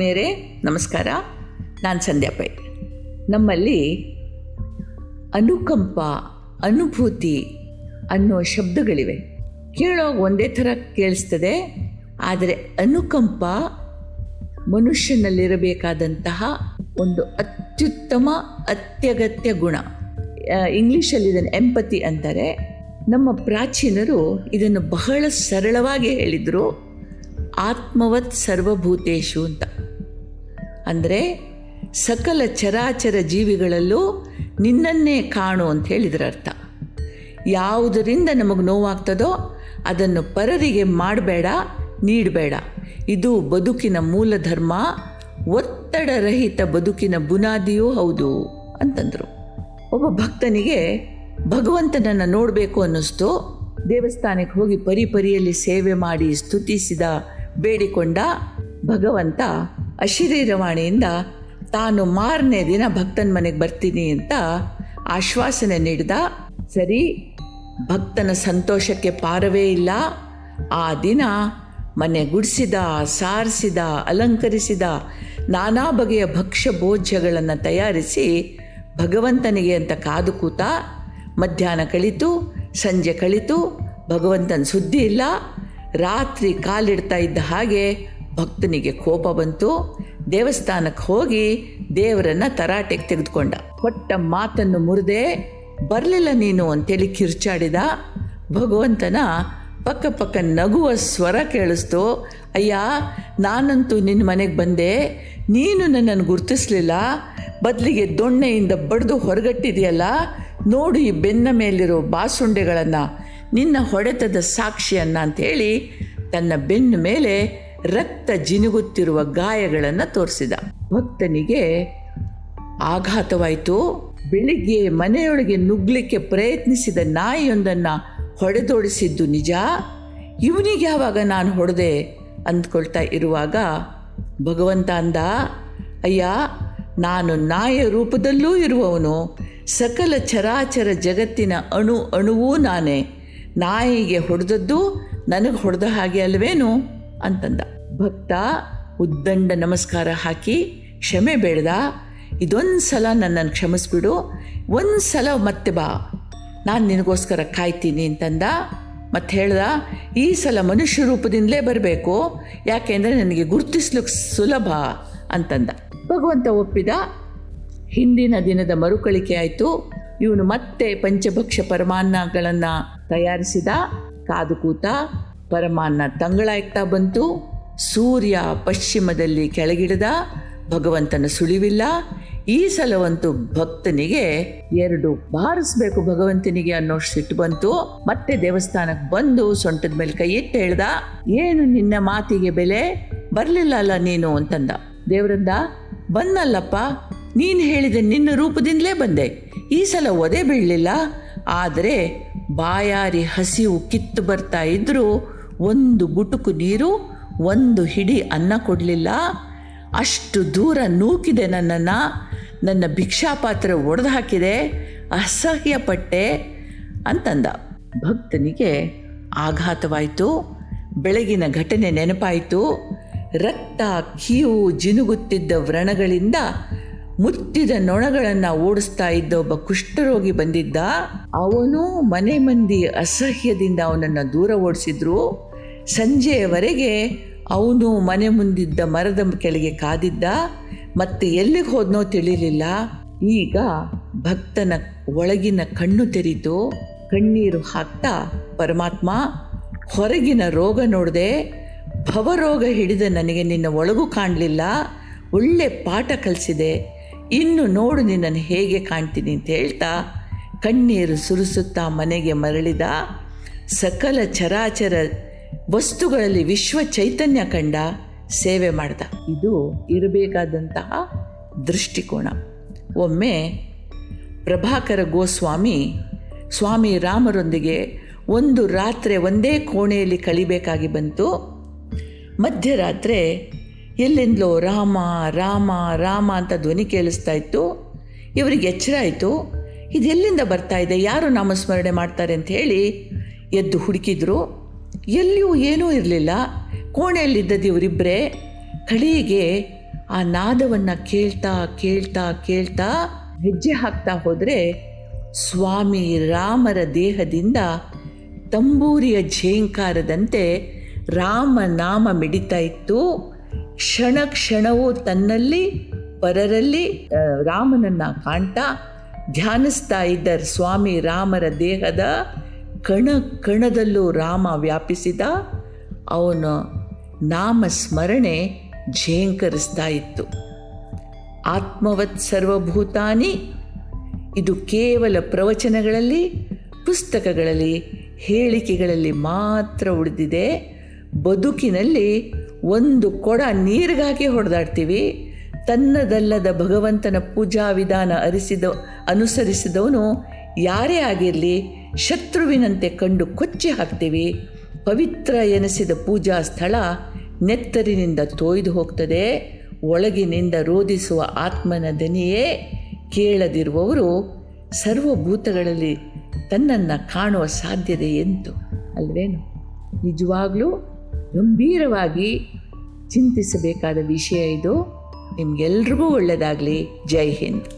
ಆತ್ಮೀಯರೇ, ನಮಸ್ಕಾರ. ನಾನು ಸಂಧ್ಯಾ ಪೈ. ನಮ್ಮಲ್ಲಿ ಅನುಕಂಪ, ಅನುಭೂತಿ ಅನ್ನೋ ಶಬ್ದಗಳಿವೆ. ಕೇಳೋ ಒಂದೇ ಥರ ಕೇಳಿಸ್ತದೆ, ಆದರೆ ಅನುಕಂಪ ಮನುಷ್ಯನಲ್ಲಿರಬೇಕಾದಂತಹ ಒಂದು ಅತ್ಯುತ್ತಮ, ಅತ್ಯಗತ್ಯ ಗುಣ. ಇಂಗ್ಲೀಷಲ್ಲಿ ಇದನ್ನು ಎಂಪತಿ ಅಂತಾರೆ. ನಮ್ಮ ಪ್ರಾಚೀನರು ಇದನ್ನು ಬಹಳ ಸರಳವಾಗಿ ಹೇಳಿದರು, ಆತ್ಮವತ್ ಸರ್ವಭೂತೇಶು ಅಂತ. ಅಂದರೆ ಸಕಲ ಚರಾಚರ ಜೀವಿಗಳಲ್ಲೂ ನಿನ್ನನ್ನೇ ಕಾಣು ಅಂತ ಹೇಳಿದ್ರ ಅರ್ಥ. ಯಾವುದರಿಂದ ನಮಗೆ ನೋವಾಗ್ತದೋ ಅದನ್ನು ಪರರಿಗೆ ಮಾಡಬೇಡ, ನೀಡಬೇಡ. ಇದು ಬದುಕಿನ ಮೂಲ ಧರ್ಮ ಒತ್ತಡರಹಿತ ಬದುಕಿನ ಬುನಾದಿಯೂ ಹೌದು ಅಂತಂದರು. ಒಬ್ಬ ಭಕ್ತನಿಗೆ ಭಗವಂತನನ್ನು ನೋಡಬೇಕು ಅನ್ನಿಸ್ತು. ದೇವಸ್ಥಾನಕ್ಕೆ ಹೋಗಿ ಪರಿಪರಿಯಲ್ಲಿ ಸೇವೆ ಮಾಡಿ ಸ್ತುತಿಸಿದ ಬೇಡಿಕೊಂಡ ಭಗವಂತ ಅಶರೀರವಾಣಿಯಿಂದ ತಾನು ಮಾರನೇ ದಿನ ಭಕ್ತನ ಮನೆಗೆ ಬರ್ತೀನಿ ಅಂತ ಆಶ್ವಾಸನೆ ನೀಡಿದ. ಸರಿ, ಭಕ್ತನ ಸಂತೋಷಕ್ಕೆ ಪಾರವೇ ಇಲ್ಲ. ಆ ದಿನ ಮನೆ ಗುಡಿಸಿದ, ಸಾರಿಸಿದ, ಅಲಂಕರಿಸಿದ ನಾನಾ ಬಗೆಯ ಭಕ್ಷ್ಯ ಭೋಜ್ಯಗಳನ್ನು ತಯಾರಿಸಿ ಭಗವಂತನಿಗೆ ಅಂತ ಕಾದು ಕೂತ ಮಧ್ಯಾಹ್ನ ಕಳಿತು, ಸಂಜೆ ಕಳಿತು, ಭಗವಂತನ ಸುದ್ದಿ ಇಲ್ಲ. ರಾತ್ರಿ ಕಾಲಿಡ್ತಾ ಇದ್ದ ಹಾಗೆ ಭಕ್ತನಿಗೆ ಕೋಪ ಬಂತು. ದೇವಸ್ಥಾನಕ್ಕೆ ಹೋಗಿ ದೇವರನ್ನ ತರಾಟೆಗೆ ತೆಗೆದುಕೊಂಡ. ಕೊಟ್ಟ ಮಾತನ್ನು ಮುರಿದೆ, ಬರಲಿಲ್ಲ ನೀನು ಅಂತೇಳಿ ಕಿರ್ಚಾಡಿದ. ಭಗವಂತನ ಪಕ್ಕ ಪಕ್ಕ ನಗುವ ಸ್ವರ ಕೇಳಿಸ್ತು. ಅಯ್ಯ, ನಾನಂತೂ ನಿನ್ನ ಮನೆಗೆ ಬಂದೆ. ನೀನು ನನ್ನನ್ನು ಗುರುತಿಸ್ಲಿಲ್ಲ. ಬದಲಿಗೆ ದೊಣ್ಣೆಯಿಂದ ಬಡಿದು ಹೊರಗಟ್ಟಿದೆಯಲ್ಲ. ನೋಡು ಈ ಬೆನ್ನ ಮೇಲಿರೋ ಬಾಸುಂಡೆಗಳನ್ನು. ನಿನ್ನ ಹೊಡೆತದ ಸಾಕ್ಷಿಯನ್ನ ಅಂತೇಳಿ ತನ್ನ ಬೆನ್ನ ಮೇಲೆ ರಕ್ತ ಜಿನುಗುತ್ತಿರುವ ಗಾಯಗಳನ್ನು ತೋರಿಸಿದ. ಭಕ್ತನಿಗೆ ಆಘಾತವಾಯಿತು. ಬೆಳಿಗ್ಗೆ ಮನೆಯೊಳಗೆ ನುಗ್ಲಿಕ್ಕೆ ಪ್ರಯತ್ನಿಸಿದ ನಾಯಿಯೊಂದನ್ನು ಹೊಡೆದೋಡಿಸಿದ್ದು ನಿಜ. ಇವನಿಗೆ ಯಾವಾಗ ನಾನು ಹೊಡೆದೆ? ಅಂದ್ಕೊಳ್ತಾ ಇರುವಾಗ, ಭಗವಂತ ಅಂದ, ಅಯ್ಯ, ನಾನು ನಾಯ ರೂಪದಲ್ಲೂ ಇರುವವನು. ಸಕಲ ಚರಾಚರ ಜಗತ್ತಿನ ಅಣು ಅಣುವೂ ನಾನೇ. ನಾಯಿಗೆ ಹೊಡೆದದ್ದು ನನಗೆ ಹೊಡೆದ ಹಾಗೆ ಅಲ್ವೇನು? ಅಂತಂದ. ಭಕ್ತ, ಉದ್ದಂಡ ನಮಸ್ಕಾರ ಹಾಕಿ ಕ್ಷಮೆ ಬೇಡ್ದ? ಇದೊಂದು ಸಲ ನನ್ನನ್ನು ಕ್ಷಮಿಸ್ಬಿಡು. ಒಂದು ಸಲ ಮತ್ತೆ ಬಾ. ನಾನು ನಿನಗೋಸ್ಕರ ಕಾಯ್ತೀನಿ ಅಂತಂದ. ಮತ್ತೆ ಹೇಳ್ದ, ಈ ಸಲ ಮನುಷ್ಯ ರೂಪದಿಂದಲೇ ಬರಬೇಕು. ಯಾಕೆಂದರೆ ನನಗೆ ಗುರುತಿಸ್ಲಿಕ್ಕೆ ಸುಲಭ ಅಂತಂದ. ಭಗವಂತ ಒಪ್ಪಿದ. ಹಿಂದಿನ ದಿನದ ಮರುಕಳಿಕೆ ಆಯಿತು. ಇವನು ಮತ್ತೆ ಪಂಚಭಕ್ಷ ಪರಮಾನ್ನಗಳನ್ನು ತಯಾರಿಸಿದ. ಕಾದು ಕೂತ ಪರಮಾನ್ನ ತಂಗಳಾಯ್ತಾ ಬಂತು. ಸೂರ್ಯ ಪಶ್ಚಿಮದಲ್ಲಿ ಕೆಳಗಿಡದ, ಭಗವಂತನ ಸುಳಿವಿಲ್ಲ. ಈ ಸಲವಂತೂ ಭಕ್ತನಿಗೆ ಎರಡು ಬಾರಿಸ್ಬೇಕು ಭಗವಂತನಿಗೆ ಅನ್ನೋ ಸಿಟ್ಟು ಬಂತು. ಮತ್ತೆ ದೇವಸ್ಥಾನಕ್ಕೆ ಬಂದು ಸೊಂಟದ ಮೇಲೆ ಕೈ ಇಟ್ಟು ಹೇಳ್ದ, ಏನು ನಿನ್ನ ಮಾತಿಗೆ ಬೆಲೆ? ಬರಲಿಲ್ಲ ಅಲ್ಲ ನೀನು ಅಂತಂದ. ದೇವರಂದ, ಬಂದಲ್ಲಪ್ಪ, ನೀನು ಹೇಳಿದ ನಿನ್ನ ರೂಪದಿಂದಲೇ ಬಂದೆ. ಈ ಸಲ ಒದೆ ಬೀಳಲಿಲ್ಲ. ಆದರೆ ಬಾಯಾರಿ ಹಸಿವು ಕಿತ್ತು ಬರ್ತಾ ಇದ್ರೂ ಒಂದು ಗುಟುಕು ನೀರು, ಒಂದು ಹಿಡಿ ಅನ್ನ ಕೊಡಲಿಲ್ಲ. ಅಷ್ಟು ದೂರ ನೂಕಿದೆ ನನ್ನನ್ನು. ನನ್ನ ಭಿಕ್ಷಾಪಾತ್ರೆ ಒಡೆದು ಹಾಕಿದೆ ಅಸಹ್ಯಪಟ್ಟೆ ಅಂತಂದ. ಭಕ್ತನಿಗೆ ಆಘಾತವಾಯಿತು. ಬೆಳಗಿನ ಘಟನೆ ನೆನಪಾಯಿತು. ರಕ್ತ ಕೀವು ಜಿನುಗುತ್ತಿದ್ದ ವ್ರಣಗಳಿಂದ ಮುತ್ತಿದ ನೊಣಗಳನ್ನು ಓಡಿಸ್ತಾ ಇದ್ದ ಒಬ್ಬ ಕುಷ್ಠರೋಗಿ ಬಂದಿದ್ದ. ಅವನು ಮನೆ ಮಂದಿ ಅಸಹ್ಯದಿಂದ ಅವನನ್ನು ದೂರ ಓಡಿಸಿದ್ರು. ಸಂಜೆಯವರೆಗೆ ಅವನು ಮನೆ ಮುಂದಿದ್ದ ಮರದ ಕೆಳಗೆ ಕಾದಿದ್ದ ಮತ್ತೆ ಎಲ್ಲಿಗೆ ಹೋದ್ನೋ ತಿಳಿಲಿಲ್ಲ. ಈಗ ಭಕ್ತನ ಒಳಗಿನ ಕಣ್ಣು ತೆರೀತು ಕಣ್ಣೀರು ಹಾಕ್ತಾ ಪರಮಾತ್ಮ, ಹೊರಗಿನ ರೋಗ ನೋಡಿದೆ, ಭವರೋಗ ಹಿಡಿದ ನನಗೆ ನಿನ್ನ ಒಳಗೂ ಕಾಣಲಿಲ್ಲ, ಒಳ್ಳೆ ಪಾಠ ಕಲಿಸಿದೆ, ಇನ್ನು ನೋಡು ನಿನ್ನನ್ನು ಹೇಗೆ ಕಾಣ್ತೀನಿ ಅಂತ ಹೇಳ್ತಾ ಕಣ್ಣೀರು ಸುರಿಸುತ್ತಾ ಮನೆಗೆ ಮರಳಿದ. ಸಕಲ ಚರಾಚರ ವಸ್ತುಗಳಲ್ಲಿ ವಿಶ್ವ ಚೈತನ್ಯ ಕಂಡ ಸೇವೆ ಮಾಡ್ದ. ಇದು ಇರಬೇಕಾದಂತಹ ದೃಷ್ಟಿಕೋನ. ಒಮ್ಮೆ ಪ್ರಭಾಕರ ಗೋಸ್ವಾಮಿ ಸ್ವಾಮಿ ರಾಮರೊಂದಿಗೆ ಒಂದು ರಾತ್ರಿ ಒಂದೇ ಕೋಣೆಯಲ್ಲಿ ಕಳಿಬೇಕಾಗಿ ಬಂತು. ಮಧ್ಯರಾತ್ರಿ ಎಲ್ಲಿಂದಲೋ ರಾಮ ರಾಮ ರಾಮ ಅಂತ ಧ್ವನಿ ಕೇಳಿಸ್ತಾ ಇತ್ತು. ಇವರಿಗೆ ಎಚ್ಚರ ಆಯಿತು. ಇದೆಲ್ಲಿಂದ ಬರ್ತಾ ಇದೆ? ಯಾರು ನಾಮಸ್ಮರಣೆ ಮಾಡ್ತಾರೆ ಅಂತ ಹೇಳಿ ಎದ್ದು ಹುಡುಕಿದ್ರು. ಎಲ್ಲಿಯೂ ಏನೂ ಇರಲಿಲ್ಲ. ಕೋಣೆಯಲ್ಲಿದ್ದ ಇವರಿಬ್ಬರೇ ಕಡೆಗೆ ಆ ನಾದವನ್ನು ಕೇಳ್ತಾ ಕೇಳ್ತಾ ಕೇಳ್ತಾ ಹೆಜ್ಜೆ ಹಾಕ್ತಾ ಹೋದರೆ ಸ್ವಾಮಿ ರಾಮರ ದೇಹದಿಂದ ತಂಬೂರಿಯ ಝೇಂಕಾರದಂತೆ ರಾಮ ನಾಮ ಮಿಡಿತಾ ಇತ್ತು. ಕ್ಷಣ ಕ್ಷಣವೂ ತನ್ನಲ್ಲಿ, ಪರರಲ್ಲಿ ರಾಮನನ್ನು ಕಾಣ್ತಾ ಧ್ಯಾನಿಸ್ತಾ ಇದ್ದ ಸ್ವಾಮಿ ರಾಮರ ದೇಹದ ಕಣ ಕಣದಲ್ಲೂ ರಾಮ ವ್ಯಾಪಿಸಿದ ಅವನ ನಾಮ ಸ್ಮರಣೆ ಝೇಂಕರಿಸ್ತಾ ಇತ್ತು. ಆತ್ಮವತ್ ಸರ್ವಭೂತಾನಿ, ಇದು ಕೇವಲ ಪ್ರವಚನಗಳಲ್ಲಿ, ಪುಸ್ತಕಗಳಲ್ಲಿ, ಹೇಳಿಕೆಗಳಲ್ಲಿ ಮಾತ್ರ ಉಳಿದಿದೆ. ಬದುಕಿನಲ್ಲಿ ಒಂದು ಕೊಡ ನೀರಿಗಾಗಿ ಹೊಡೆದಾಡ್ತೀವಿ. ತನ್ನದಲ್ಲದ ಭಗವಂತನ ಪೂಜಾ ವಿಧಾನ ಅರಿಸಿದ, ಅನುಸರಿಸಿದವನು ಯಾರೇ ಆಗಿರಲಿ ಶತ್ರುವಿನಂತೆ ಕಂಡು ಕೊಚ್ಚಿ ಹಾಕ್ತೀವಿ. ಪವಿತ್ರ ಎನಿಸಿದ ಪೂಜಾ ಸ್ಥಳ ನೆತ್ತರಿನಿಂದ ತೋಯ್ದು ಹೋಗ್ತದೆ. ಒಳಗಿನಿಂದ ರೋಧಿಸುವ ಆತ್ಮನ ದನಿಯೇ ಕೇಳದಿರುವವರು ಸರ್ವಭೂತಗಳಲ್ಲಿ ತನ್ನನ್ನು ಕಾಣುವ ಸಾಧ್ಯತೆ ಎಂತು. ಅಲ್ವೇನು? ನಿಜವಾಗಲೂ ಗಂಭೀರವಾಗಿ ಚಿಂತಿಸಬೇಕಾದ ವಿಷಯ ಇದು. ನಿಮಗೆಲ್ರಿಗೂ ಒಳ್ಳೆಯದಾಗಲಿ ಜೈ ಹಿಂದ್.